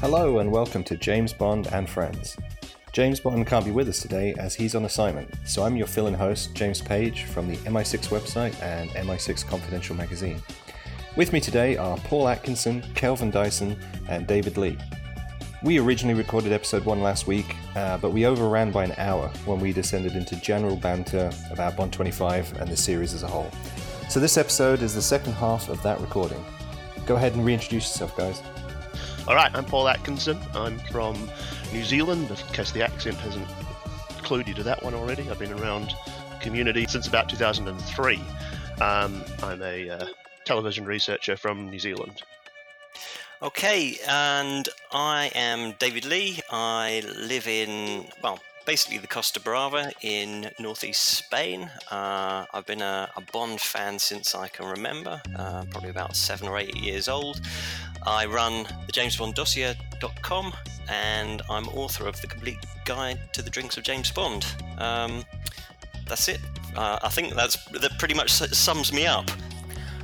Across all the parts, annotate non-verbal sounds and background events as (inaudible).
Hello and welcome to James Bond and Friends. James Bond can't be with us today as he's on assignment, so I'm your fill in host, James Page, from the MI6 website and MI6 Confidential magazine. With me today are Paul Atkinson, Calvin Dyson, and David Lee. We originally recorded episode 1 last week, uh, but we overran by an hour when we descended into general banter about Bond 25 and the series as a whole. So this episode is the second half of that recording. Go ahead and reintroduce yourself, guys. All right, I'm Paul Atkinson. I'm from New Zealand, in case the accent hasn't clued you to that one already. I've been around community since about 2003. Um, I'm a uh, television researcher from New Zealand. Okay, and I am David Lee. I live in, well, basically the Costa Brava in northeast Spain. Uh, I've been a, a, Bond fan since I can remember, uh, probably about seven or eight years old. I run the JamesBondDossier.com and I'm author of the complete guide to the drinks of James Bond. Um, that's it. Uh, I think that's that pretty much sums me up.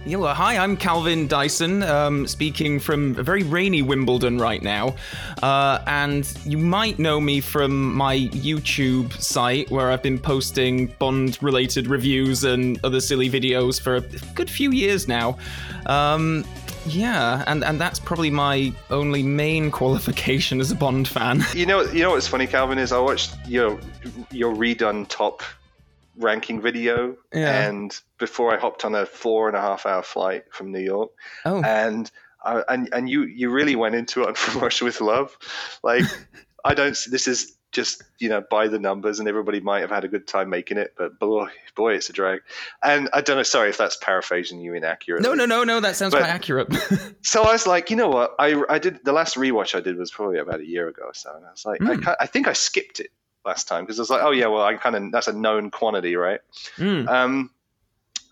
Well, hi, I'm Calvin Dyson, um, speaking from a very rainy Wimbledon right now. Uh, and you might know me from my YouTube site where I've been posting Bond related reviews and other silly videos for a good few years now. Um, yeah, and, and that's probably my only main (laughs) qualification as a Bond fan. You know, you know what's funny, Calvin, is I watched your your redone top ranking video, yeah. and before I hopped on a four and a half hour flight from New York, oh. and I, and and you you really went into it (laughs) on From Russia with Love, like (laughs) I don't. This is just you know by the numbers, and everybody might have had a good time making it, but boy, boy, it's a drag. And I don't know. Sorry if that's paraphrasing you inaccurately. No, no, no, no. That sounds but, quite accurate. (laughs) so I was like, you know what? I I did the last rewatch I did was probably about a year ago or so, and I was like, mm. I, I think I skipped it last time because I was like, oh yeah, well I kind of that's a known quantity, right? Mm. Um,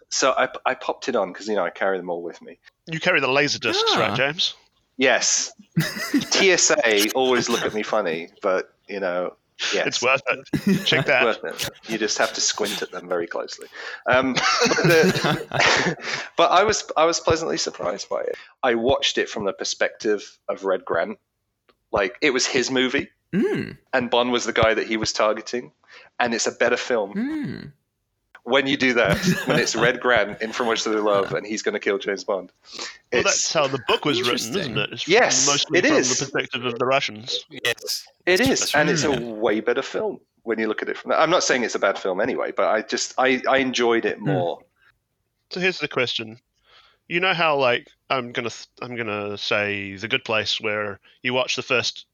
so I, I popped it on because you know I carry them all with me. You carry the laser discs, yeah. right, James? Yes. (laughs) TSA always look at me funny, but you know, yes. it's worth it. Check that. worth it. You just have to squint at them very closely. Um, but, the, (laughs) but I was I was pleasantly surprised by it. I watched it from the perspective of Red Grant, like it was his movie Mm. And Bond was the guy that he was targeting. And it's a better film. Mm. When you do that, (laughs) when it's Red Grant in From Russia with Love and he's going to kill James Bond. Well, that's how the book was written, isn't it? It's yes, mostly it from is. the perspective of the Russians. Yes. It is. And it's a way better film when you look at it from that. I'm not saying it's a bad film anyway, but I just, I, I enjoyed it hmm. more. So here's the question you know how like I'm gonna I'm gonna say the Good Place where you watch the first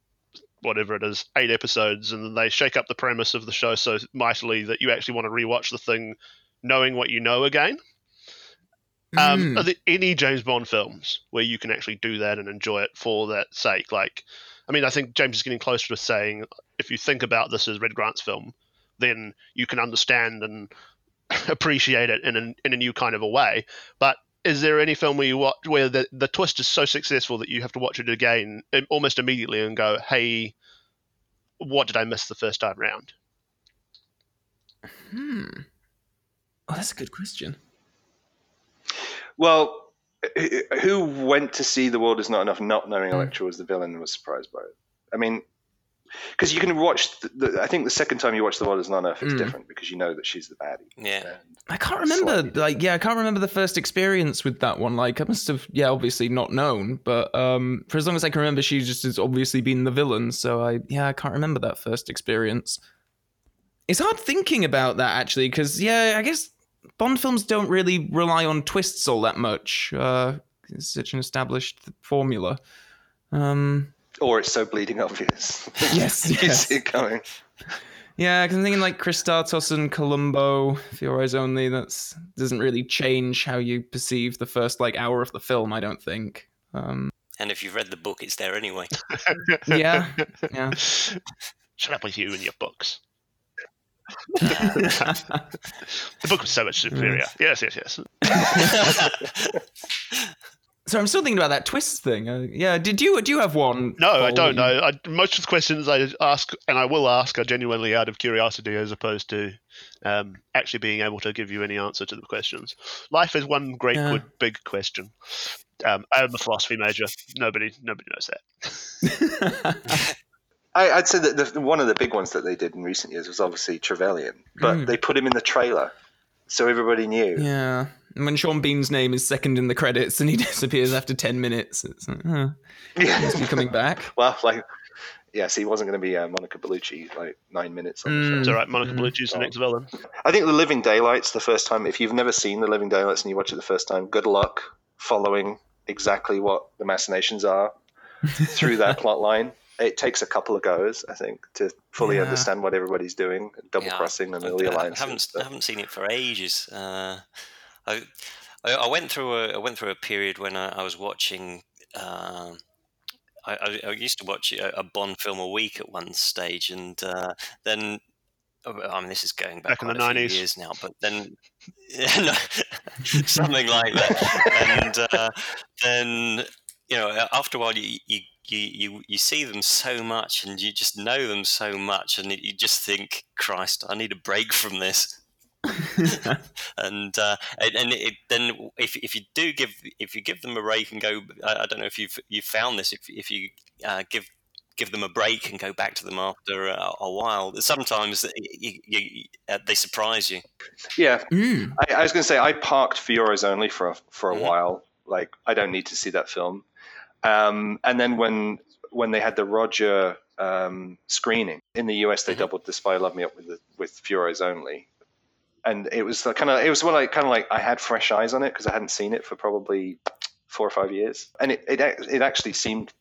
whatever it is, eight episodes, and then they shake up the premise of the show so mightily that you actually want to rewatch the thing, knowing what you know again. Um, hmm. are there any James Bond films where you can actually do that and enjoy it for that sake? Like, I mean, I think James is getting closer to saying if you think about this as Red Grant's film, then you can understand and (laughs) appreciate it in a, in a new kind of a way. But is there any film where you watch where the, the twist is so successful that you have to watch it again almost immediately and go, hey, what did I miss the first time round? Hmm. Oh, that's a good question. Well, who went to see The World Is Not Enough not knowing hmm. Elektra was the villain and was surprised by it? I mean, because you can watch. The, the, I think the second time you watch The World Is Not Enough, it's mm. different because you know that she's the baddie. Yeah, I can't remember. Like, yeah, I can't remember the first experience with that one. Like, I must have, yeah, obviously not known, but um, for as long as I can remember, she just has obviously been the villain. So I, yeah, I can't remember that first experience. It's hard thinking about that actually, because yeah, I guess Bond films don't really rely on twists all that much. Uh, it's such an established formula. Um, or it's so bleeding obvious. (laughs) Yes, (laughs) you yes. see it coming. Yeah, because I'm thinking like Kristatos and Columbo, For Your Eyes Only. That's doesn't really change how you perceive the first like hour of the film. I don't think. Um, and if you've read the book, it's there anyway. (laughs) yeah, yeah. Shut up with you and your books. the book was so much superior. Yes, yes, yes. So I'm still thinking about that twist thing. Uh, yeah, did you do you have one? No, I don't know. I, most of the questions I ask and I will ask are genuinely out of curiosity as opposed to um, actually being able to give you any answer to the questions. Life is one great Yeah. good big question. Um, I'm a philosophy major. Nobody nobody knows that. (laughs) I, I'd say that the, one of the big ones that they did in recent years was obviously Trevelyan, but Mm. they put him in the trailer, so everybody knew. yeah. And when Sean Bean's name is second in the credits and he (laughs) disappears after 10 minutes, it's like, huh, (laughs) must be coming back. (laughs) well, like, yes, he wasn't going to be uh, Monica Bellucci like nine minutes on the Mm. It's all right. Monica Mm. Bellucci's the Oh. next villain. I think The Living Daylights, the first time, if you've never seen The Living Daylights and you watch it the first time, good luck following exactly what the machinations are through that plot line. It takes a couple of goes, I think, to fully Yeah. understand what everybody's doing, double Yeah, crossing and I, all I alliances. haven't but- haven't seen it for ages. Uh, I, I went through a I went through a period when I, I was watching. Um, I, I, used to watch a, a Bond film a week at one stage, and uh, then oh, I mean this is going back, Back in the quite a few 90s. years now, but then (laughs) no, (laughs) something like that, and uh, then you know after a while you. you you, you, you see them so much and you just know them so much and you just think christ i need a break from this (laughs) and uh, and, and it, then if, if you do give if you give them a break and go I, I don't know if you've you found this if, if you uh, give give them a break and go back to them after a, a while sometimes you, you, uh, they surprise you Yeah, Mm. I, I was going to say I parked For Your Eyes Only for a, for a Mhm. while. Like I don't need to see that film. Um, and then when when they had the Roger um, screening in the US, they Mhm. doubled the Spy Love Me Up with the, with For Your Eyes Only, and it was kind of it was when I kind of like I had fresh eyes on it because I hadn't seen it for probably four or five years, and it it, it actually seemed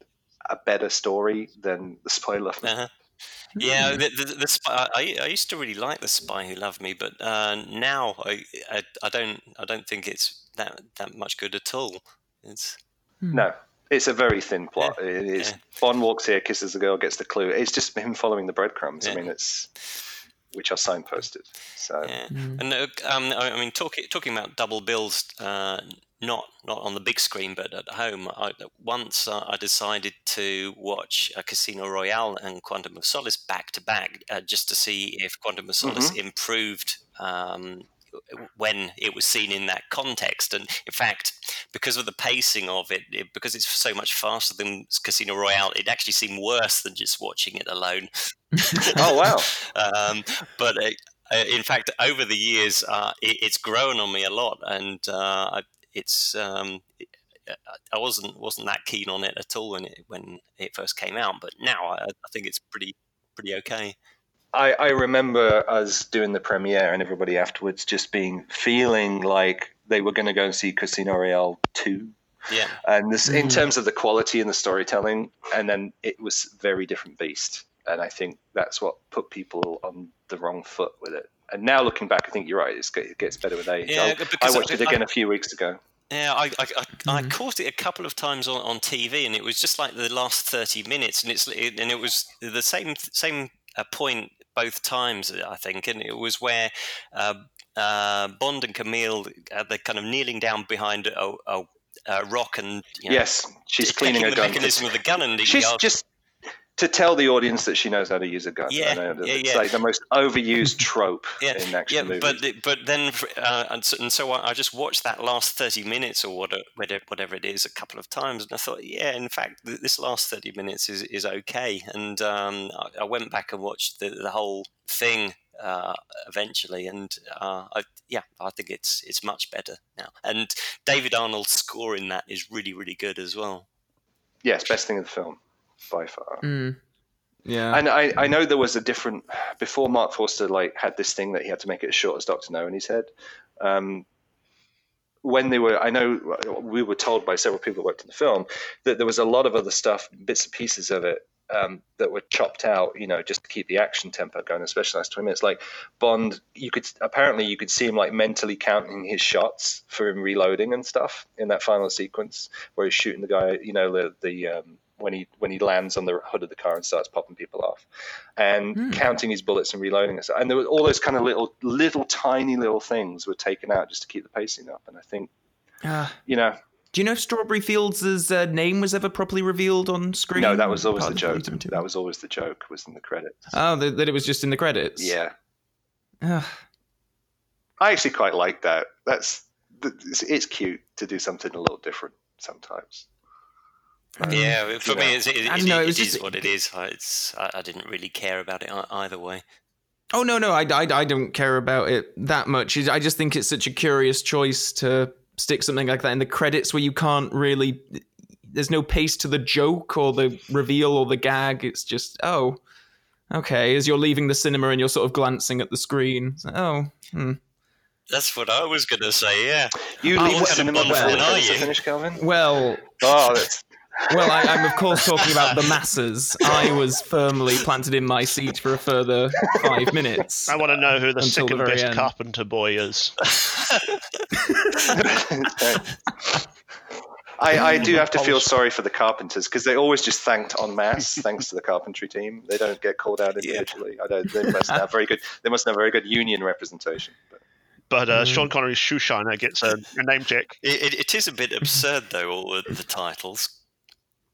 a better story than the Spy Love Me. uh-huh. Yeah, the, the, the spy, I, I used to really like the Spy Who Loved Me, but uh, now I, I I don't I don't think it's that that much good at all. It's No, it's a very thin plot. It is. yeah. Bond walks here, kisses the girl, gets the clue. It's just him following the breadcrumbs. I mean, it's which are signposted. So yeah. Mm. And uh, um, I I mean, talking talking about double bills, uh, not not on the big screen, but at home. I, once uh, I decided to watch uh, Casino Royale and Quantum of Solace back to back, uh, just to see if Quantum of Solace improved. Um, when it was seen in that context, and in fact, because of the pacing of it, it, because it's so much faster than Casino Royale, it actually seemed worse than just watching it alone. (laughs) oh wow, (laughs) um, but uh, uh, in fact, over the years, uh, it, it's grown on me a lot, and uh, it's um, it, I wasn't wasn't that keen on it at all when it when it first came out, but now I, I think it's pretty pretty okay. I, I remember us doing the premiere and everybody afterwards just being feeling like they were going to go and see Casino Royale two. Yeah, And this, in Mhm. terms of the quality and the storytelling, and then it was very different beast. And I think that's what put people on the wrong foot with it. And now looking back, I think you're right. It's, it gets better with age. Yeah, I- I watched I- it again a few weeks ago. Yeah, I I, I, I caught it a couple of times on, on TV, and it was just like the last thirty minutes, and it's it, and it was the same same uh, point both times, I think, and it was where uh, uh, Bond and Camille uh, they're kind of kneeling down behind a, a, a rock and you know, Yes, she's cleaning her the gun. mechanism of the gun, and She's just to tell the audience that she knows how to use a gun. Yeah, know yeah, it's yeah. like the most overused (laughs) trope Yeah, in action yeah, movies. but the- but then uh, and, so, and so I just watched that last thirty minutes or whatever whatever it is a couple of times, and I thought, yeah, in fact, this last thirty minutes is is okay. And um, I, I went back and watched the, the whole thing uh, eventually, and uh, I, yeah, I think it's it's much better now. And David Arnold's score in that is really really good as well. yes, best thing of the film by far. Mm. Yeah. And I, I know there was a different before Marc Forster like had this thing that he had to make it as short as Doctor No in his head. Um, when they were, I know we were told by several people who worked in the film that there was a lot of other stuff, bits and pieces of it um, that were chopped out, you know, just to keep the action tempo going, especially last twenty minutes. Like Bond, you could apparently you could see him like mentally counting his shots for him reloading and stuff in that final sequence where he's shooting the guy, you know, the the um, when he when he lands on the hood of the car and starts popping people off, and Hmm. counting his bullets and reloading and. And there were all those kind of little little tiny little things were taken out just to keep the pacing up. And I think Ah. you know, do you know if Strawberry Fields' uh, name was ever properly revealed on screen? no, that was always Part the joke. That was always the joke. Was in the credits. Oh, that, that it was just in the credits. Yeah, Ugh. I actually quite like that. That's it's cute to do something a little different sometimes. Um, yeah, for me, it's, it, it, know, it, it is what it is. It's, I, I, didn't really care about it either way. Oh no, no, I, I, I don't care about it that much. I just think it's such a curious choice to stick something like that in the credits where you can't really. There's no pace to the joke or the reveal or the gag. It's just oh, okay. As you're leaving the cinema and you're sort of glancing at the screen. Oh, hmm. That's what I was going to say. Yeah. You leave oh, the cinema before the credits finish, Calvin. Well. Oh, that's well, I, am of (laughs) course talking about the masses. I was firmly planted in my seat for a further five minutes. I want to know who the second the best end. carpenter boy is. I, I, do have to feel sorry for the carpenters because they always just thanked en masse (laughs) thanks to the carpentry team. They don't get called out individually. Yeah. I don't. They must have very good. They must have very good union representation. But. But uh, mm. Sean Connery's shoeshiner gets a, a name check. It, it, it is a bit absurd, though, all the, the titles.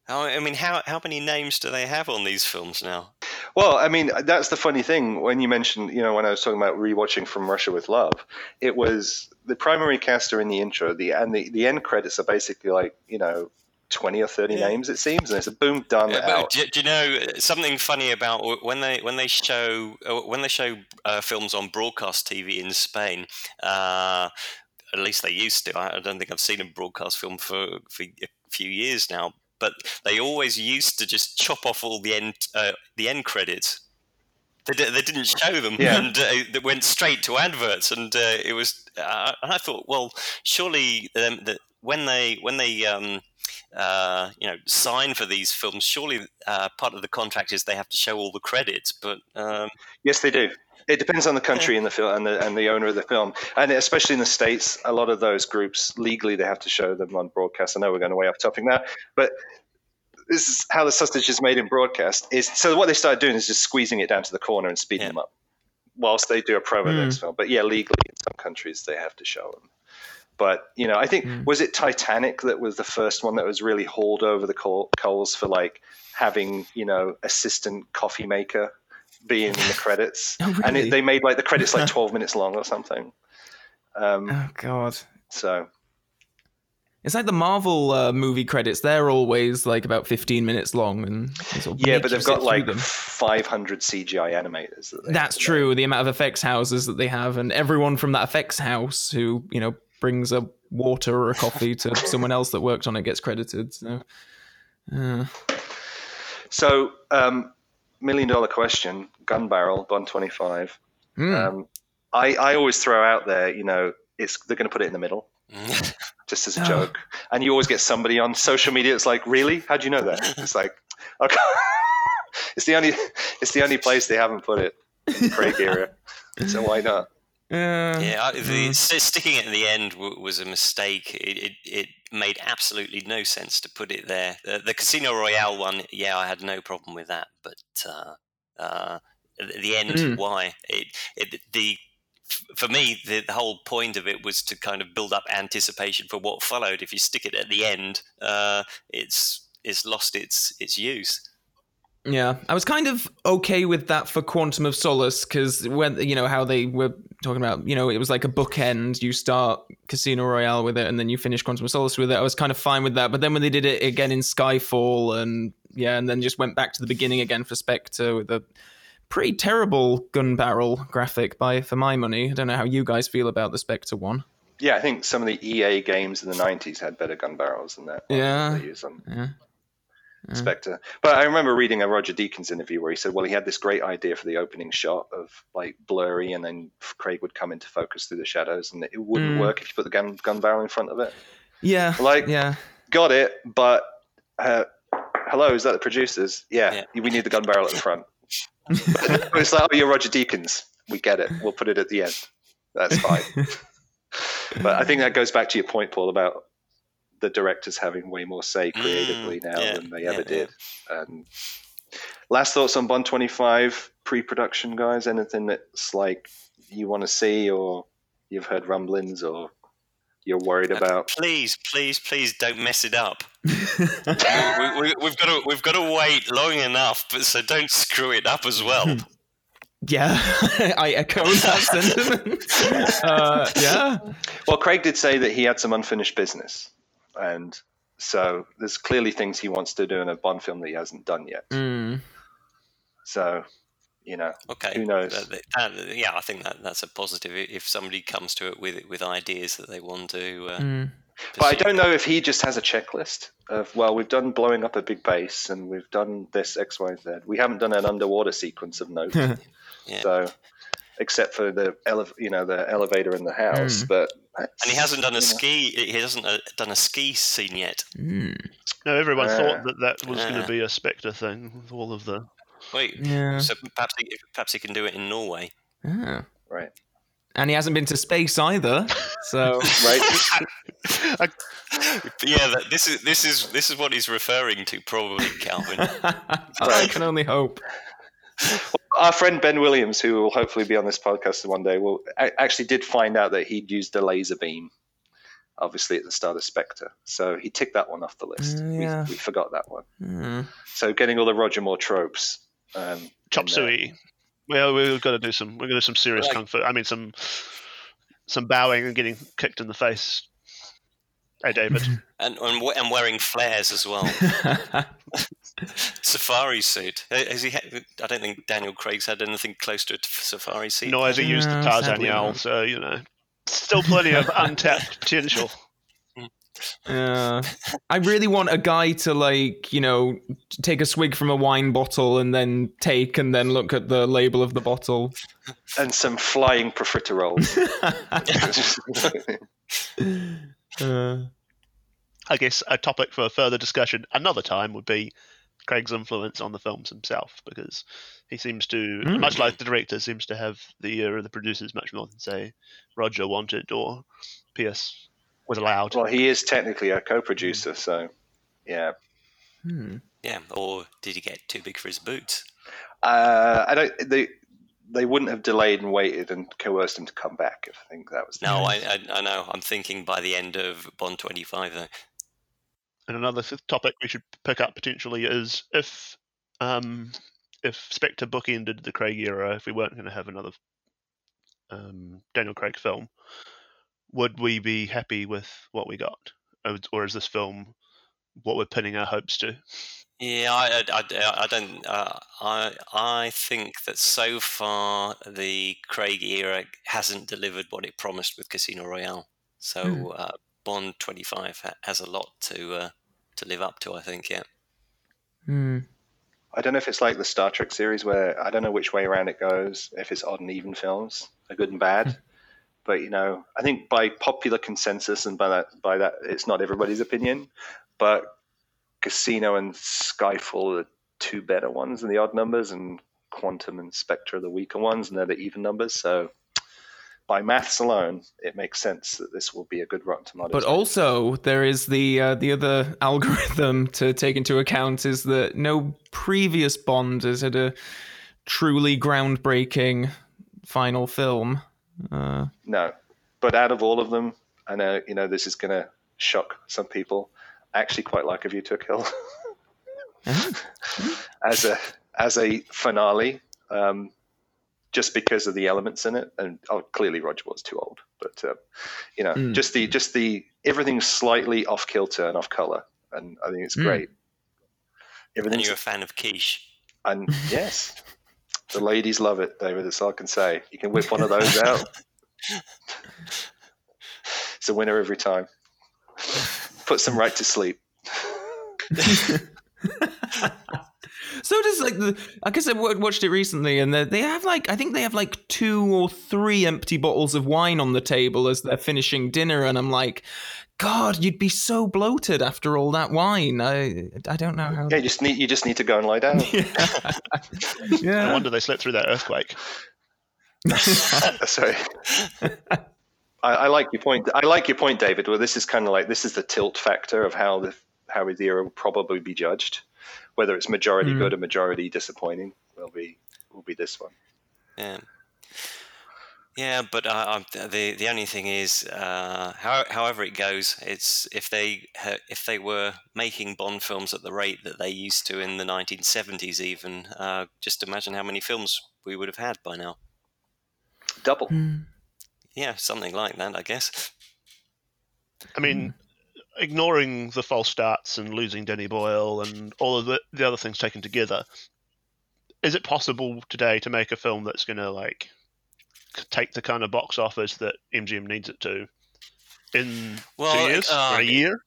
I mean, how how many names do they have on these films now? Well, I mean, that's the funny thing when you mentioned, you know, when I was talking about rewatching From Russia with Love, it was the primary cast are in the intro, the and the, the end credits are basically like, you know, 20 or 30 yeah. names it seems and it's a boom done yeah, out. Do, do, you know something funny about when they when they show uh, when they show uh, films on broadcast TV in Spain uh, at least they used to I, I don't think I've seen a broadcast film for, for a few years now but they always used to just chop off all the end uh, the end credits. They, they didn't show them, yeah. and uh, they went straight to adverts. And uh, it was, uh, I thought, well, surely um, the, when they when they um, uh, you know sign for these films, surely uh, part of the contract is they have to show all the credits. But um, yes, they do. It depends on the country and the film and the and the owner of the film, and especially in the states, a lot of those groups legally they have to show them on broadcast. I know we're going way off topic now, but this is how the sausage is made in broadcast. Is so what they started doing is just squeezing it down to the corner and speeding yeah. them up, whilst they do a promo mm. next film. But yeah, legally in some countries they have to show them. But you know, I think mm. was it Titanic that was the first one that was really hauled over the coals for like having you know assistant coffee maker being in the credits, (laughs) oh, really? and it, they made like the credits like (laughs) twelve minutes long or something. Um, oh God! So it's like the Marvel uh, movie credits; they're always like about fifteen minutes long, and sort of yeah, but they've got like five hundred CGI animators. That That's true. The amount of effects houses that they have, and everyone from that effects house who you know brings a water or a coffee to (laughs) someone else that worked on it gets credited. So, uh. so um, million dollar question: gun barrel, Bond twenty five. Mm. Um, I I always throw out there, you know, it's they're going to put it in the middle. (laughs) just as a joke. And you always get somebody on social media It's like, "Really? How do you know that?" It's like, (laughs) okay, it's the only it's the only place they haven't put it in Craig era, so why not? Yeah, yeah. The, mm. sticking it at the end w- was a mistake. It, it, it made absolutely no sense to put it there. The, the, Casino Royale one, yeah, I had no problem with that, but uh, uh, the end, mm. why? It, it the for me, the, the, whole point of it was to kind of build up anticipation for what followed. If you stick it at the end, uh, it's it's lost its its use. Yeah, I was kind of okay with that for Quantum of Solace because when you know how they were talking about, you know, it was like a bookend. You start Casino Royale with it, and then you finish Quantum of Solace with it. I was kind of fine with that. But then when they did it again in Skyfall, and yeah, and then just went back to the beginning again for Spectre with the pretty terrible gun barrel graphic by for my money. I don't know how you guys feel about the Spectre one. Yeah, I think some of the EA games in the '90s had better gun barrels than that. Yeah, they use them. Yeah. Yeah. Spectre. But I remember reading a Roger Deakins interview where he said, well, he had this great idea for the opening shot of like blurry, and then Craig would come into focus through the shadows, and it wouldn't mm. work if you put the gun gun barrel in front of it. Yeah, like yeah, got it. But uh, hello, is that the producers? Yeah, yeah, we need the gun barrel at the front. (laughs) it's like, oh, you're Roger Deakins. We get it. We'll put it at the end. That's fine. (laughs) but I think that goes back to your point, Paul, about the directors having way more say mm, creatively mm, now yeah, than they yeah, ever did. And last thoughts on Bond 25 pre-production, guys. Anything that's like you want to see, or you've heard rumblings, or you're worried uh, about? Please, please, please don't mess it up. (laughs) we, have we, got to we've got to wait long enough, but so don't screw it up as well. (laughs) Yeah, (laughs) I echo that sentiment. Uh, yeah. Well, Craig did say that he had some unfinished business, and so there's clearly things he wants to do in a Bond film that he hasn't done yet. Mm. So, you know, Okay. Who knows? Uh, uh, yeah, I think that that's a positive. If somebody comes to it with with ideas that they want to. Uh, Mm. but I don't know if he just has a checklist of well, we've done blowing up a big base and we've done this X, Y, Z. We haven't done an underwater sequence of note. (laughs) Yeah. So, except for the ele- you know the elevator in the house, Mm. but And he hasn't done a you ski. He hasn't uh, done a ski scene yet. Mm. No, everyone Uh, thought that that was going uh. to be a Spectre thing with all of the. Wait. Yeah. So perhaps he, perhaps he can do it in Norway. Ah. right, And he hasn't been to space either. So (laughs) (laughs) right. I, yeah, that, this is this is this is what he's referring to, probably, Calvin. (laughs) I can only hope. Our friend Ben Williams, who will hopefully be on this podcast one day, will actually did find out that he'd used a laser beam, obviously at the start of Spectre. So he ticked that one off the list. Uh, yeah. we, we forgot that one. Mm. So getting all the Roger Moore tropes. Um, chop suey. Well, we've got to do some. We're going to do some serious Right. kung fu. I mean, some some bowing and getting kicked in the face. Hey, David. (laughs) and, and and wearing flares as well. (laughs) Safari suit. Uh, Has he? Had, I don't think Daniel Craig's had anything close to a safari suit. Nor has he used the No, Tarzan sadly yell, so you know, still plenty of (laughs) untapped potential. Yeah. I really want a guy to like, you know, take a swig from a wine bottle and then take and then look at the label of the bottle. and some flying profiteroles. (laughs) (laughs) Uh, I guess a topic for further discussion another time would be Craig's influence on the films himself, because he seems to, Hmm. much like the director, seems to have the ear of the producers much more than say Roger wanted or Pierce was allowed. well, he is technically a co-producer, so yeah. hmm. Yeah, or did he get too big for his boots? Uh, I don't. They they wouldn't have delayed and waited and coerced him to come back. If I think that was the No. I, I, I know. I'm thinking by the end of Bond 25, though. And another th- topic we should pick up potentially is if um, if Spectre bookended the Craig era, if we weren't going to have another um, Daniel Craig film, would we be happy with what we got, or, is this film what we're pinning our hopes to? Yeah, I, I, I, don't. Uh, I I think that so far the Craig era hasn't delivered what it promised with Casino Royale. So Hmm. uh, Bond 25 has a lot to uh, to live up to. I think. Yeah. Hmm. I don't know if it's like the Star Trek series where I don't know which way around it goes. If it's odd and even films, are good and bad. but you know, I think by popular consensus and by that by that, it's not everybody's opinion. But Casino and Skyfall are two better ones than the odd numbers, and Quantum and Spectre are the weaker ones, and they're the even numbers. So. By maths alone, it makes sense that this will be a good Rotten Tomatoes. But also, there is the uh, the other (laughs) algorithm to take into account is that no previous Bond has had a truly groundbreaking final film. Uh, No, but out of all of them, I know you know this is going to shock some people. I actually quite like A View to a Kill (laughs) as a as a finale, um, just because of the elements in it. And oh, clearly Roger was too old, but um, you know, Mm. just the just the everything's slightly off kilter and off color, and I think it's Mm. great. And Everything's you're a fan of quiche. and yes, the ladies love it, David. That's all I can say. You can whip one of those out. (laughs) It's a winner every time. Puts them right to sleep. (laughs) (laughs) so does like the I guess I wa- watched it recently, and they they have like I think they have like two or three empty bottles of wine on the table as they're finishing dinner, and I'm like, God, you'd be so bloated after all that wine. I I don't know how. Yeah, you just need you just need to go and lie down. (laughs) yeah. (laughs) No wonder they slept through that earthquake. (laughs) Sorry. I, I like your point. I like your point, David. Well, this is kind of like this is the tilt factor of how the how the era will probably be judged. Whether it's majority Mm. good or majority disappointing, will be will be this one. Yeah. Yeah, but uh, um, the the only thing is, uh, how, however it goes, it's if they if they were making Bond films at the rate that they used to in the 1970s, even uh, just imagine how many films we would have had by now. Double. Hmm. Yeah, something like that, I guess. I mean, ignoring the false starts and losing Danny Boyle and all of the, the other things taken together, is it possible today to make a film that's going to like take the kind of box office that MGM needs it to in Well, two years uh, or a year?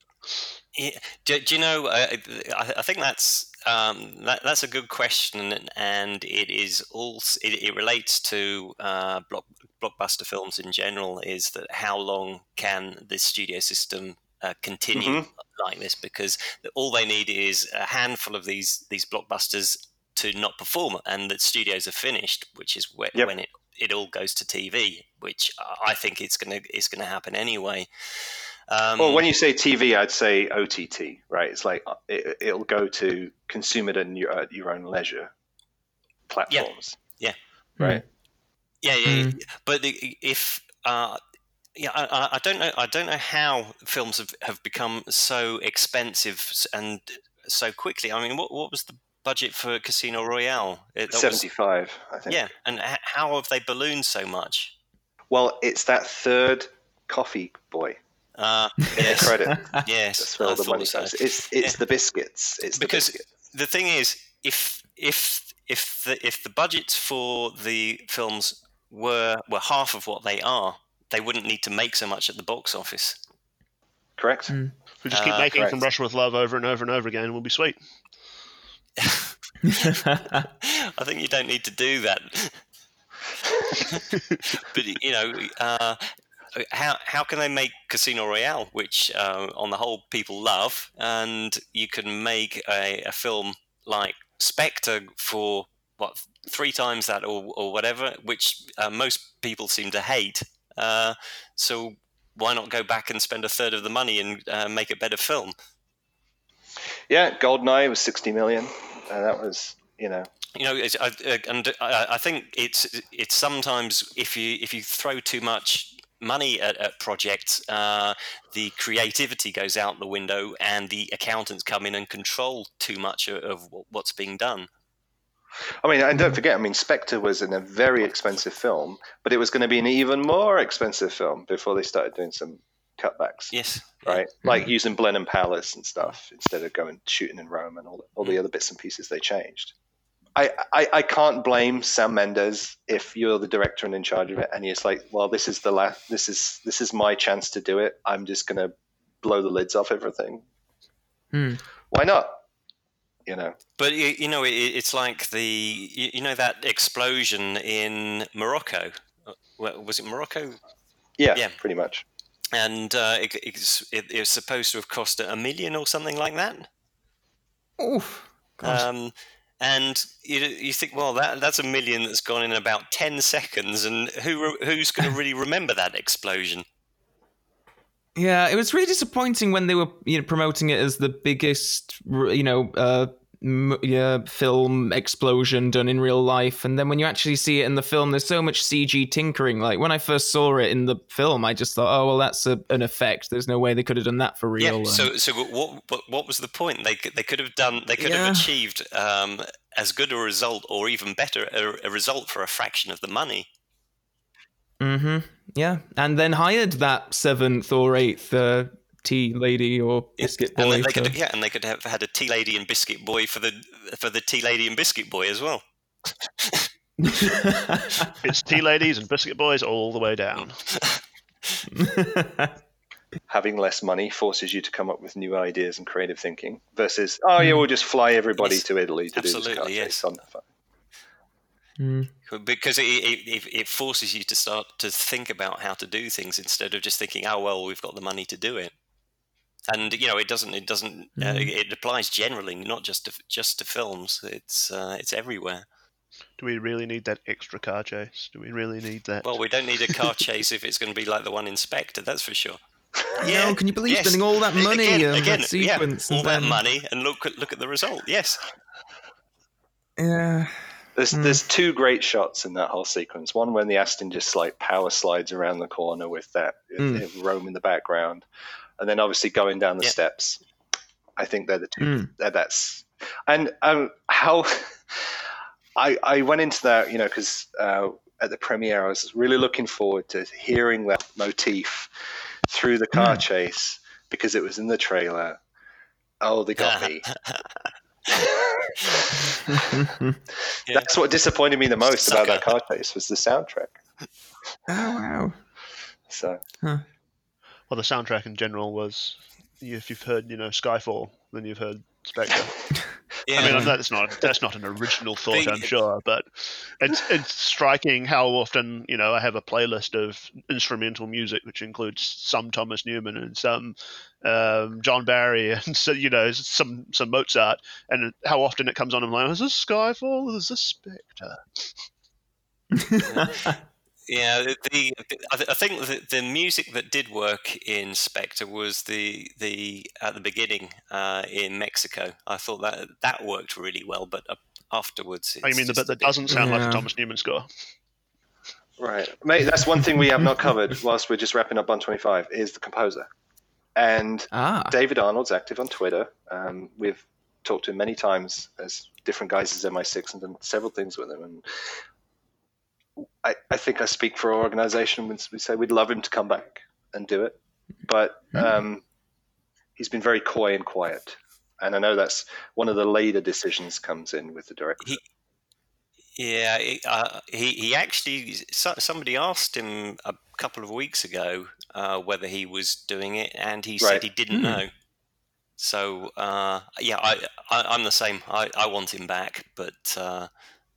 Yeah, do, do you know? Uh, I, I think that's um, that, that's a good question, and it is also it, it relates to uh, block, blockbuster films in general. Is that how long can this studio system uh, continue Mhm. like this? Because all they need is a handful of these these blockbusters to not perform, and the studios are finished, which is whe- Yep. when it, it all goes to TV, which I think it's gonna it's gonna happen anyway. Um, Well, when you say TV, I'd say OTT, right? It's like uh, it, it'll go to consume it at your, at your own leisure platforms. Yeah. Right. Yeah, yeah. Mm. yeah. But the- if uh, yeah, I- I, don't know. I don't know how films have, have become so expensive and so quickly. I mean, what what was the budget for Casino Royale? It- was- 75, I think. yeah, and how have they ballooned so much? Well, it's that third coffee boy Uh, in the yes, credit. (laughs) yes. That's where I all the money so. It's it's Yeah. the biscuits. It's Because- the biscuits. the thing is, if if if the if the budgets for the films were were half of what they are, they wouldn't need to make so much at the box office. Correct. Mm. We just keep uh, making From correct. Russia with Love over and over and over again, and we'll be sweet. (laughs) I think you don't need to do that. (laughs) but you know, uh, how how can they make Casino Royale, which uh, on the whole people love, and you can make a, a film like Spectre for what three times that or, or whatever, which uh, most people seem to hate. Uh, so why not go back and spend a third of the money and uh, make a better film? Yeah, Goldeneye was 60 million. And that was, you know, you know, it's, I, uh, and I, I think it's it's sometimes if you if you throw too much money at, at projects, uh, the creativity goes out the window, and the accountants come in and control too much of, of what's being done. I mean, and don't forget, I mean, Spectre was in a very expensive film, but it was going to be an even more expensive film before they started doing some cutbacks, Yes, right? Like using Blenheim Palace and stuff instead of going shooting in Rome and all, all the other bits and pieces they changed. I, I, I can't blame Sam Mendes if you're the director and in charge of it, and he's like, well, this is the last, this is this is my chance to do it. I'm just going to blow the lids off everything. Hmm. Why not? You know, but you, you know, it's like the you, you know that explosion in Morocco. Uh, Was it Morocco? yeah, Yeah. pretty much. And uh, it, it's, it, it was supposed to have cost a million or something like that. Oof. Um, and you, you think, well, that that's a million that's gone in about ten seconds, and who who's going to really remember that explosion? Yeah, it was really disappointing when they were you know promoting it as the biggest you know uh m- yeah film explosion done in real life and then when you actually see it in the film there's so much CG tinkering like when I first saw it in the film I just thought oh well that's a, an effect there's no way they could have done that for real Yeah. So so what, what what was the point? They could, they could have done they could Yeah. have achieved um, as good a result or even better a, a result for a fraction of the money. Mm-hmm. Yeah, and then hired that seventh or eighth uh, tea lady or biscuit boy. and then they to- could yeah, and they could have had a tea lady and biscuit boy for the for the tea lady and biscuit boy as well. (laughs) It's tea ladies and biscuit boys all the way down. (laughs) having less money forces you to come up with new ideas and creative thinking versus oh yeah we'll just fly everybody Yes, to italy to do this absolutely, yes. on the phone. Mm. Because it, it, it, it forces you to start to think about how to do things instead of just thinking, oh well, we've got the money to do it. And you know, it doesn't. It doesn't. Uh, Mm. it applies generally, not just to just to films. It's uh, it's everywhere. Do we really need that extra car chase? Do we really need that? Well, we don't need a car chase if it's going to be like the one in Spectre. That's for sure. No, can you believe yes. spending all that money again? again that yeah, sequence? all and that then- money, and look at look at the result. Yes. Yeah. There's Mm. there's two great shots in that whole sequence one when the aston just like power slides around the corner with that Mm. uh, rome in the background and then obviously going down the Yeah. steps i think they're the two Mm. that that's and um how (laughs) I, I went into that, you know, because uh, at the premiere, I was really looking forward to hearing that motif through the car Mm. chase because it was in the trailer. Oh, they got me. (laughs) oh (laughs) That's what disappointed me the most about that car chase was the soundtrack. Oh wow. So Well, the soundtrack in general was, if you've heard, you know, Skyfall, then you've heard Spectre. (laughs) Yeah. I mean, that's not that's not an original thought, The- I'm sure, but it's it's striking how often you know I have a playlist of instrumental music which includes some Thomas Newman and some um, John Barry (laughs) and so you know some some Mozart, and how often it comes on. I'm like, is this Skyfall? Or is this Spectre? (laughs) Yeah, the, the I, th- I think the, the music that did work in Spectre was the the at the beginning uh, in Mexico. I thought that that worked really well, but uh, afterwards, Oh, you mean the bit that doesn't sound like a Thomas Newman score? right, mate, that's one thing we have not covered whilst we're just wrapping up on 25 is the composer. And ah. David Arnold's active on Twitter. Um, we've talked to him many times as different guys as MI6 and done several things with him. And I, I think I speak for our organization when we say we'd love him to come back and do it. But um, he's been very coy and quiet. And I know that's one of the later decisions comes in with the director. Yeah, he, uh, he he actually somebody asked him a couple of weeks ago uh, whether he was doing it, and he Right. said he didn't Hmm. know. So uh, yeah, I, I I'm the same. I, I want him back, but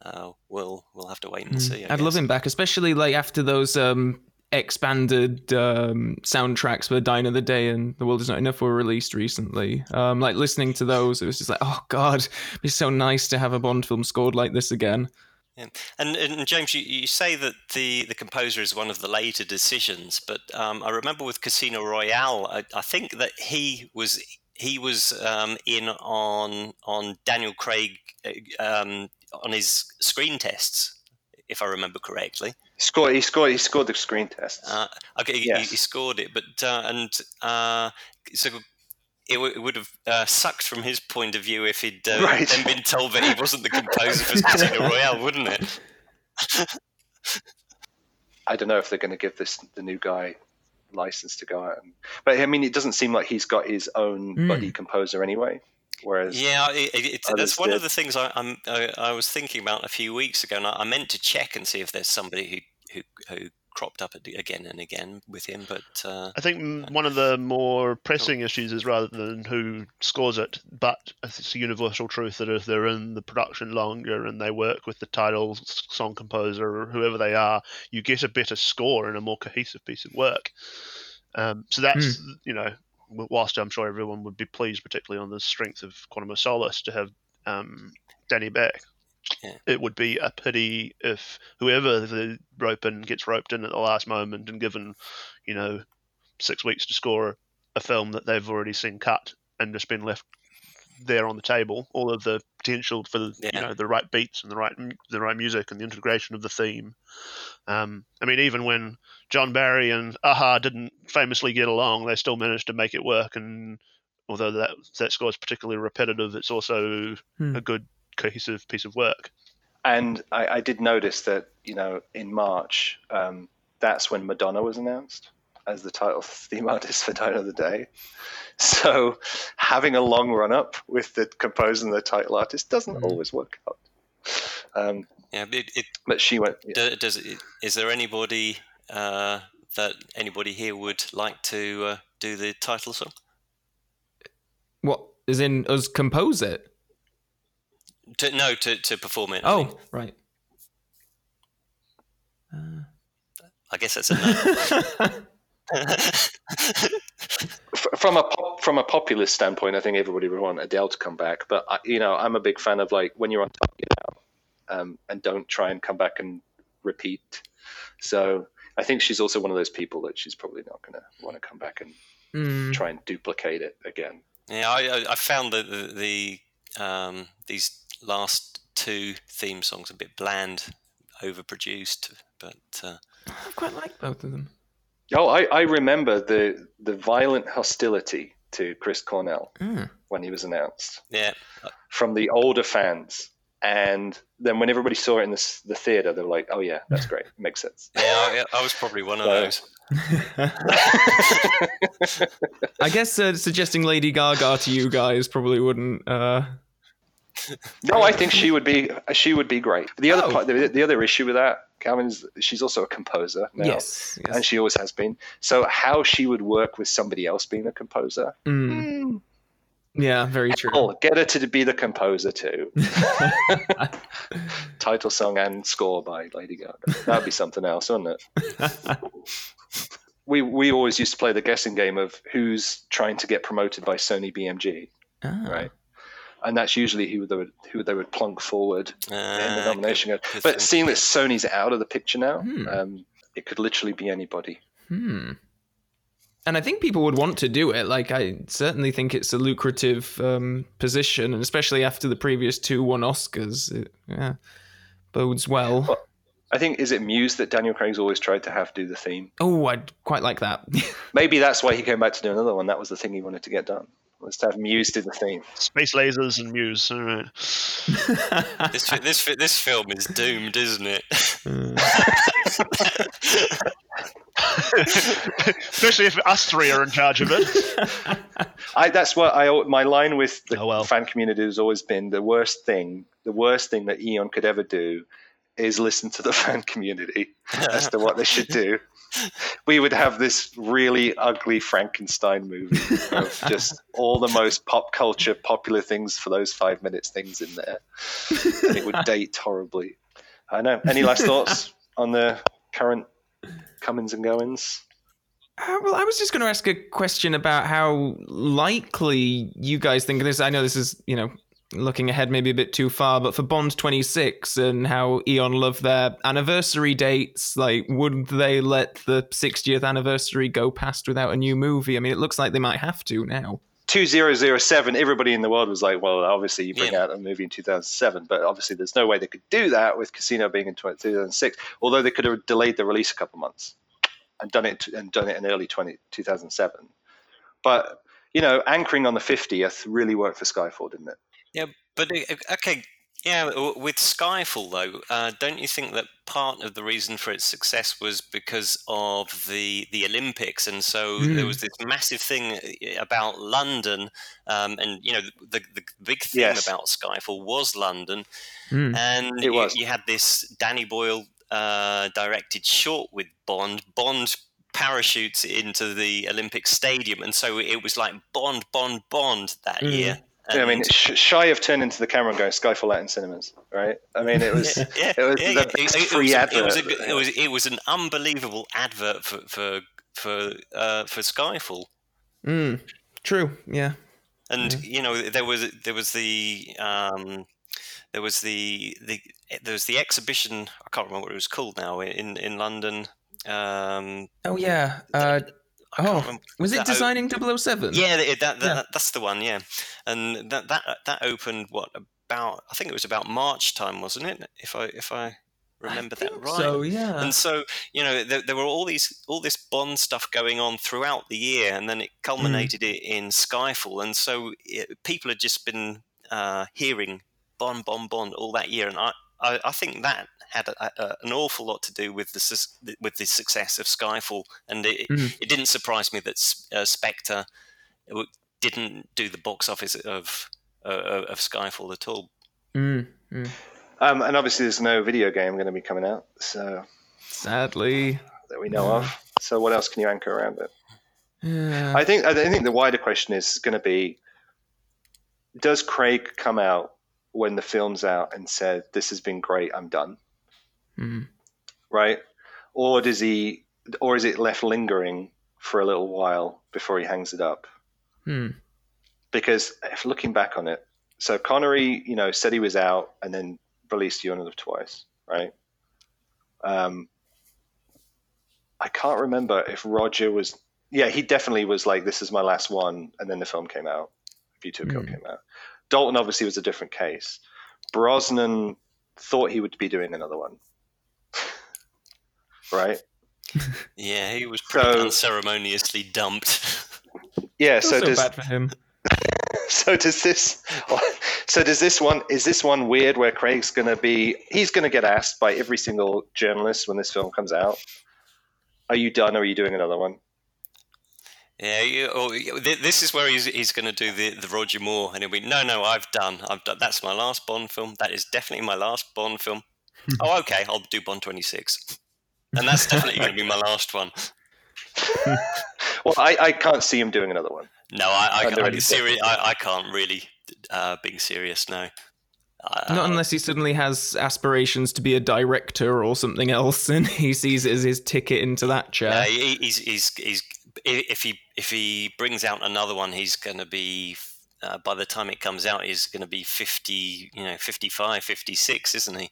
uh, we'll we'll have to wait and see. I. I'd love him back, especially like after those um, expanded um, soundtracks for Die Another Day and The World Is Not Enough were released recently. Um, like listening to those, it was just like, oh god, it'd be so nice to have a Bond film scored like this again. And, and James, you, you say that the, the composer is one of the later decisions, but um, I remember with Casino Royale, I, I think that he was he was um, in on on Daniel Craig uh, um, on his screen tests, if I remember correctly. He scored, he scored, he scored the screen tests. Uh, okay, he, Yes. he scored it, but uh, and uh, so it, w- it would have uh, sucked from his point of view if he'd uh, Right. then been told that he wasn't the composer for (laughs) Casino Royale, wouldn't it? I don't know if they're going to give this the new guy license to go out. And, but I mean, it doesn't seem like he's got his own Mm. buddy composer anyway. Whereas, Yeah, it, it, it's Others that's one of the things I, I'm I, I was thinking about a few weeks ago, and I, I meant to check and see if there's somebody who who, who cropped up again and again with him, but uh, I think mm, one of the more pressing issues is rather than who scores it, but it's a universal truth that if they're in the production longer and they work with the title song composer or whoever they are, you get a better score and a more cohesive piece of work. Um, so that's you know, w- whilst I'm sure everyone would be pleased, particularly on the strength of Quantum of Solace, to have um, Danny back. Yeah. It would be a pity if whoever the rope in gets roped in at the last moment and given, you know, six weeks to score a film that they've already seen cut and just been left there on the table. All of the potential for the, you know the right beats and the right the right music and the integration of the theme. Um, I mean, even when John Barry and a-ha didn't famously get along, they still managed to make it work. And although that that score is particularly repetitive, it's also Hmm. a good cohesive piece of work. and I, I did notice that you know in March, um, that's when Madonna was announced as the title (laughs) theme artist for Die Another Day. So having a long run up with the composer and the title artist doesn't Mm. always work out. Um, yeah, it, it, but she went. yeah. do- does it, is there anybody uh, that anybody here would like to uh, do the title song? What is in us compose it? To, no, to, to perform it. I mean. Oh, right. Uh, I guess that's a no. (laughs) F- from a pop, from a populist standpoint, I think everybody would want Adele to come back. But I, you know, I'm a big fan of like when you're on top, you know, um, and don't try and come back and repeat. So I think she's also one of those people that she's probably not going to want to come back and mm, try and duplicate it again. Yeah, I, I, I found that the, the um, these last two theme songs a bit bland, overproduced. But uh, I quite like both of them. Oh, I, I remember the the violent hostility to Chris Cornell Mm. when he was announced yeah, from the older fans. And then when everybody saw it in the, the theater, they were like, "Oh yeah, that's great. Makes sense." Yeah, I, I was probably one of So- those. (laughs) I guess uh, suggesting Lady Gaga to you guys probably wouldn't. Uh... No, I think she would be she would be great. The other Oh. part, the, the other issue with that, Calvin, is she's also a composer now, Yes. yes. and she always has been. So how she would work with somebody else being a composer? Mm. Yeah, very true. Oh, get her to be the composer too. (laughs) (laughs) Title song and score by Lady Gaga. That'd be something else, wouldn't it? (laughs) We we always used to play the guessing game of who's trying to get promoted by Sony BMG, Ah. right? And that's usually who they would who they would plunk forward in the Uh, nomination. good but seeing that Sony's out of the picture now, Hmm. um, it could literally be anybody. Hmm. And I think people would want to do it. Like, I certainly think it's a lucrative um, position, and especially after the previous two won Oscars, it yeah, bodes well. Well- I think is it Muse that Daniel Craig's always tried to have do the theme. Oh, I'd quite like that. (laughs) Maybe that's why he came back to do another one. That was the thing he wanted to get done. Was to have Muse do the theme. Space lasers and Muse. All right. (laughs) This this this film is doomed, isn't it? (laughs) Especially if us three are in charge of it. I, that's what I my line with the Oh, well. fan community has always been the worst thing. The worst thing that Eon could ever do is listen to the (laughs) fan community (laughs) as to what they should do. We would have this really ugly Frankenstein movie of (laughs) just all the most pop culture popular things for those five minutes things in there, and it would date horribly. I know. Any last thoughts on the current comings and goings? Uh, well, I was just going to ask a question about how likely you guys think this. I know this is, you know, looking ahead maybe a bit too far, but for Bond 26 and how Eon love their anniversary dates, like, would they let the 60th anniversary go past without a new movie? I mean, it looks like they might have to now. 2007, everybody in the world was like, well, obviously you bring Yeah. out a movie in 2007, but obviously there's no way they could do that with Casino being in 2006, although they could have delayed the release a couple months and done it and done it in early 20, 2007. But, you know, anchoring on the 50th really worked for Skyfall, didn't it? Yeah, but okay, yeah. With Skyfall, though, uh, don't you think that part of the reason for its success was because of the the Olympics, and so there Mm. was this massive thing uh, about London, um, and you know the the big thing Yes. about Skyfall was London, Hmm. and It you, you had this Danny Boyle uh, directed short with Bond. Bond parachutes into the Olympic Stadium, and so it was like Bond, Bond, Bond that Mm. year. I mean, sh- shy of turning to the camera and going Skyfall out in cinemas, right? I mean, it was. yeah, yeah, it was yeah, the best It- it free was, advert. It was, a, it was it was an unbelievable advert for for for uh, for Skyfall, Hmm. True. Yeah. and you know there was there was the um, there was the the there was the exhibition. I can't remember what it was called now in in London. Um, Oh, yeah. Uh, I oh, was it designing 007? Yeah, that, that, Yeah. that that's the one. Yeah, and that that that opened what about? I think it was about March time, wasn't it? If I if I remember that right. So, yeah. and so you know there, there were all these all this bond stuff going on throughout the year and then it culminated it in skyfall and so it, people had just been uh, hearing bond bond bond all that year and i i, I think that had a, a, an awful lot to do with the sus- with the success of skyfall and it, Mhm. it didn't surprise me that uh, spectre didn't do the box office of uh, of skyfall at all Hmm. Hmm. Um, and obviously, there's no video game going to be coming out, so Sadly. that we know of. So, what else can you anchor around it? Yeah. I think I think the wider question is going to be: Does Craig come out when the film's out and said, "This has been great, I'm done," Hmm. right? Or does he, or is it left lingering for a little while before he hangs it up? Hmm. Because if looking back on it, so Connery, you know, said he was out and then released You Live Twice, right? Um, I can't remember if Roger was. Yeah, he definitely was like, "This is my last one," and then the film came out. View to a Kill Hmm. came out. Dalton obviously was a different case. Brosnan thought he would be doing another one, (laughs) right? (laughs) yeah he was pretty So- unceremoniously dumped Yeah. So so does bad for him. (laughs) so does this So does this one is this one weird where Craig's going to be he's going to get asked by every single journalist when this film comes out, are you done or are you doing another one? Yeah, you, oh, this is where he's, he's going to do the, the Roger Moore, and he'll be, no, no, I've done, I've done. That's my last Bond film. That is definitely my last Bond film. (laughs) oh, okay, I'll do Bond twenty six, and that's definitely going to be my last one. (laughs) well, I, I can't see him doing another one. No, I, I, I, serious, I, I can't really uh, being serious. No, uh, Not unless he suddenly has aspirations to be a director or something else, and he sees it as his ticket into that chair. Yeah, he, he's, he's, he's, if he if he brings out another one, he's going to be. Uh, by the time it comes out, he's going to be 50, you know, 55, 56, isn't he?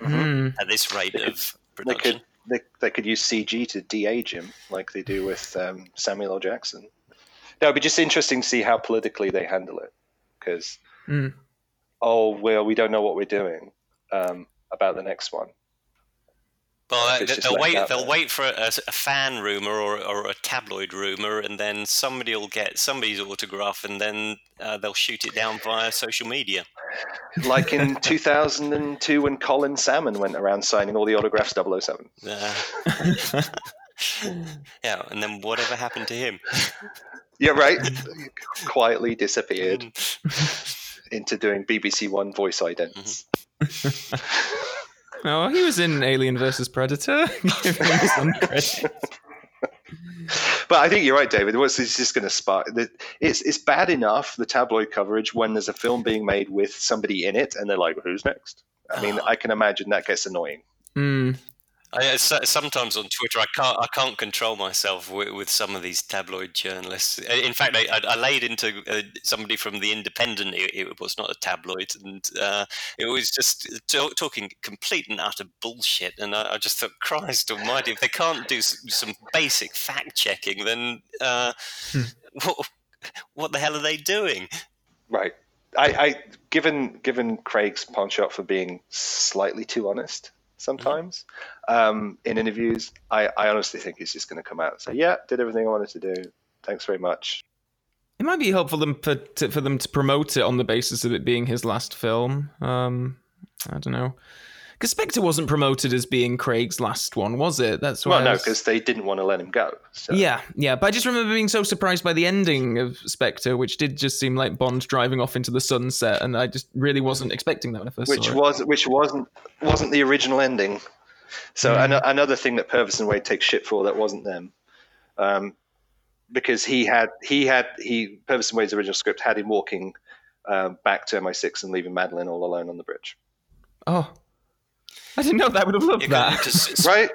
Mm. At this rate they of could, production. They could, they, they could use CG to de-age him, like they do with um, Samuel L. Jackson. That would be just interesting to see how politically they handle it, because mm. oh well, we don't know what we're doing um, about the next one. Well, they'll wait. They'll there. wait for a, a, fan rumor or, or a tabloid rumor, and then somebody will get somebody's autograph, and then uh, they'll shoot it down via social media. Like in (laughs) 2002 when Colin Salmon went around signing all the autographs 007. Uh, (laughs) yeah, and then whatever happened to him? (laughs) Yeah, right. Quietly disappeared into doing BBC One voice idents. Mm-hmm. Oh, he was in Alien versus Predator. (laughs) but I think you're right, David. What's this just going to spark? It's it's bad enough the tabloid coverage when there's a film being made with somebody in it, and they're like, "Who's next?" I mean, I can imagine that gets annoying. Mm. I, sometimes on Twitter, I can't I can't control myself with, with some of these tabloid journalists. In fact, I, I laid into uh, somebody from the Independent. It, it, was not a tabloid, and uh, it was just t- talking complete and utter bullshit. And I, I, just thought, Christ Almighty, if they can't do some, some basic fact checking, then uh, hmm. (laughs) what, what the hell are they doing? Right. I, I given given Craig's punch for being slightly too honest sometimes um, in interviews. I, I honestly think he's just going to come out and say, "Yeah, did everything I wanted to do. Thanks very much." It might be helpful them for to, for them to promote it on the basis of it being his last film. Um, I don't know. Because Spectre wasn't promoted as being Craig's last one, was it? That's why. Well, no, was... because they didn't want to let him go. So. Yeah, yeah. But I just remember being so surprised by the ending of Spectre, which did just seem like Bond driving off into the sunset, and I just really wasn't expecting that when I first which saw was, it. Which wasn't wasn't the original ending. So mm. an- another thing that Purvis and Wade take shit for that wasn't them. Um, because he had he had he Purvis and Wade's original script had him walking uh, back to MI6 and leaving Madeleine all alone on the bridge. Oh, I didn't know that. would have loved yeah, that. right?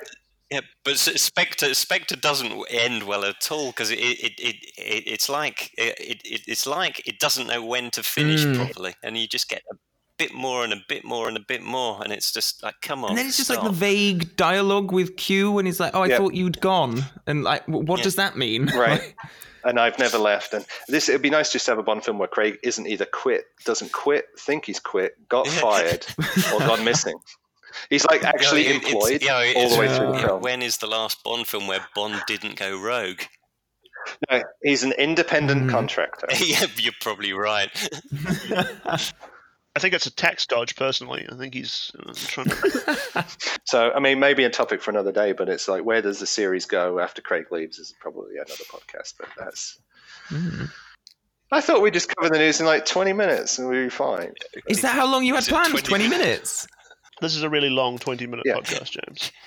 Yeah, but Spectre Spectre doesn't end well at all because it, it, it, it, it's like it, it, it's like it doesn't know when to finish mm. properly, and you just get a bit more and a bit more and a bit more, and it's just like, come on. And then it's just stop. like the vague dialogue with Q, and he's like, "Oh, I yep. thought you'd gone," and like, what yeah. does that mean? (laughs) Right. and I've never left. And this it'd be nice just to have a Bond film where Craig isn't either quit, doesn't quit, think he's quit, got fired, or gone (laughs) missing. He's like actually you know, employed you know, all the way through the film. When is the last Bond film where Bond didn't go rogue? No, he's an independent mm. contractor. (laughs) yeah, you're probably right. (laughs) I think it's a tax dodge, personally. I think he's uh, trying to. (laughs) so, I mean, maybe a topic for another day, but it's like, where does the series go after Craig leaves? Is probably another podcast, but that's. Mm. I thought we'd just cover the news in like 20 minutes and we'd be fine. Is that how long you had planned? 20, 20 minutes? This is a really long 20 minute yeah. podcast, James. (laughs)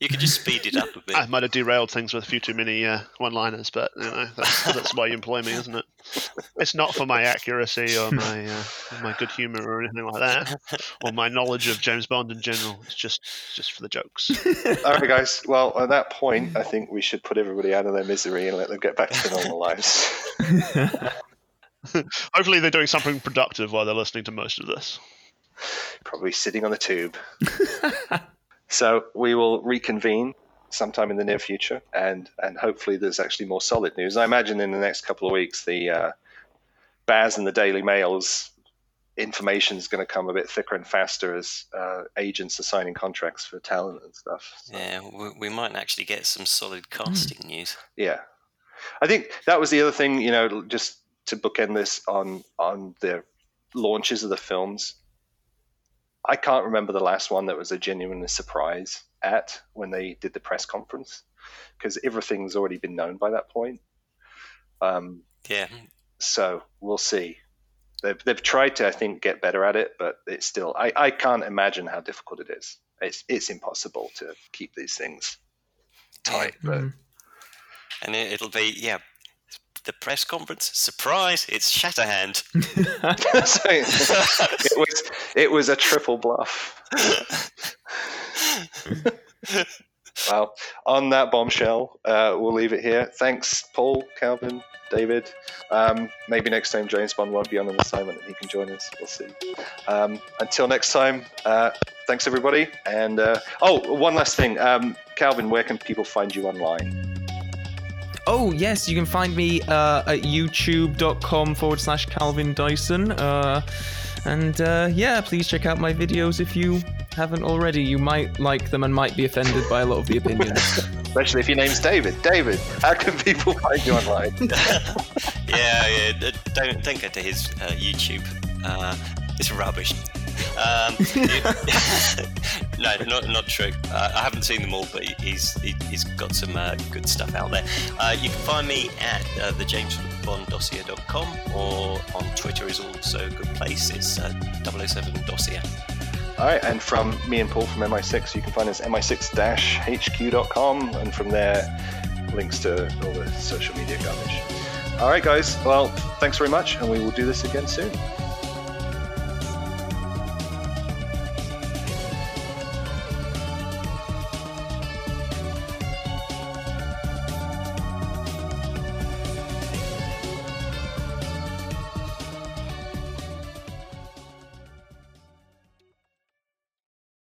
You could just speed it up a bit. I might have derailed things with a few too many uh, one-liners, but you know that's, (laughs) that's, why you employ me, isn't it? It's not for my accuracy or my uh, my good humor or anything like that, or my knowledge of James Bond in general. It's just just for the jokes. All right, guys. Well, at that point, I think we should put everybody out of their misery and let them get back to their normal lives. (laughs) Hopefully, they're doing something productive while they're listening to most of this probably sitting on the tube. (laughs) so we will reconvene sometime in the near future, and and hopefully there's actually more solid news. I imagine in the next couple of weeks, the uh, Baz and the Daily Mail's information is going to come a bit thicker and faster as uh, agents are signing contracts for talent and stuff. So. Yeah, we, we, might actually get some solid casting mm. news. Yeah, I think that was the other thing. You know, just to bookend this on on the launches of the films, I can't remember the last one that was a genuine surprise at when they did the press conference because everything's already been known by that point. Um, Yeah. so we'll see. They've, they've tried to, I think, get better at it, but it's still, I, I can't imagine how difficult it is. It's, it's impossible to keep these things tight. But Mm. And it, it'll be yeah. The press conference surprise! It's Shatterhand. (laughs) so it was, it was a triple bluff. Well, on that bombshell, uh, we'll leave it here. Thanks, Paul, Calvin, David. Um, maybe next time James Bond won't be on an assignment and he can join us. We'll see. Um, until next time, uh, thanks everybody. And uh, oh, one last thing, um, Calvin, where can people find you online? Oh, yes, you can find me uh, at youtube.com forward slash Calvin Dyson. Uh, and uh, yeah, please check out my videos if you haven't already. You might like them and might be offended by a lot of the opinions. (laughs) Especially if your name's David. David, how can people find you online? (laughs) yeah, yeah. Don't don't go to his uh, YouTube. Uh, it's rubbish. Um, (laughs) no, not not true. Uh, I haven't seen them all, but he- he's he, he's got some uh, good stuff out there. Uh, you can find me at uh, the jamesbonddossier.com or on Twitter is also a good place. It's uh, 007 Dossier. All right, and from me and Paul from MI6, you can find us mi6-hq.com, and from there, links to all the social media garbage. All right, guys. Well, thanks very much, and we will do this again soon.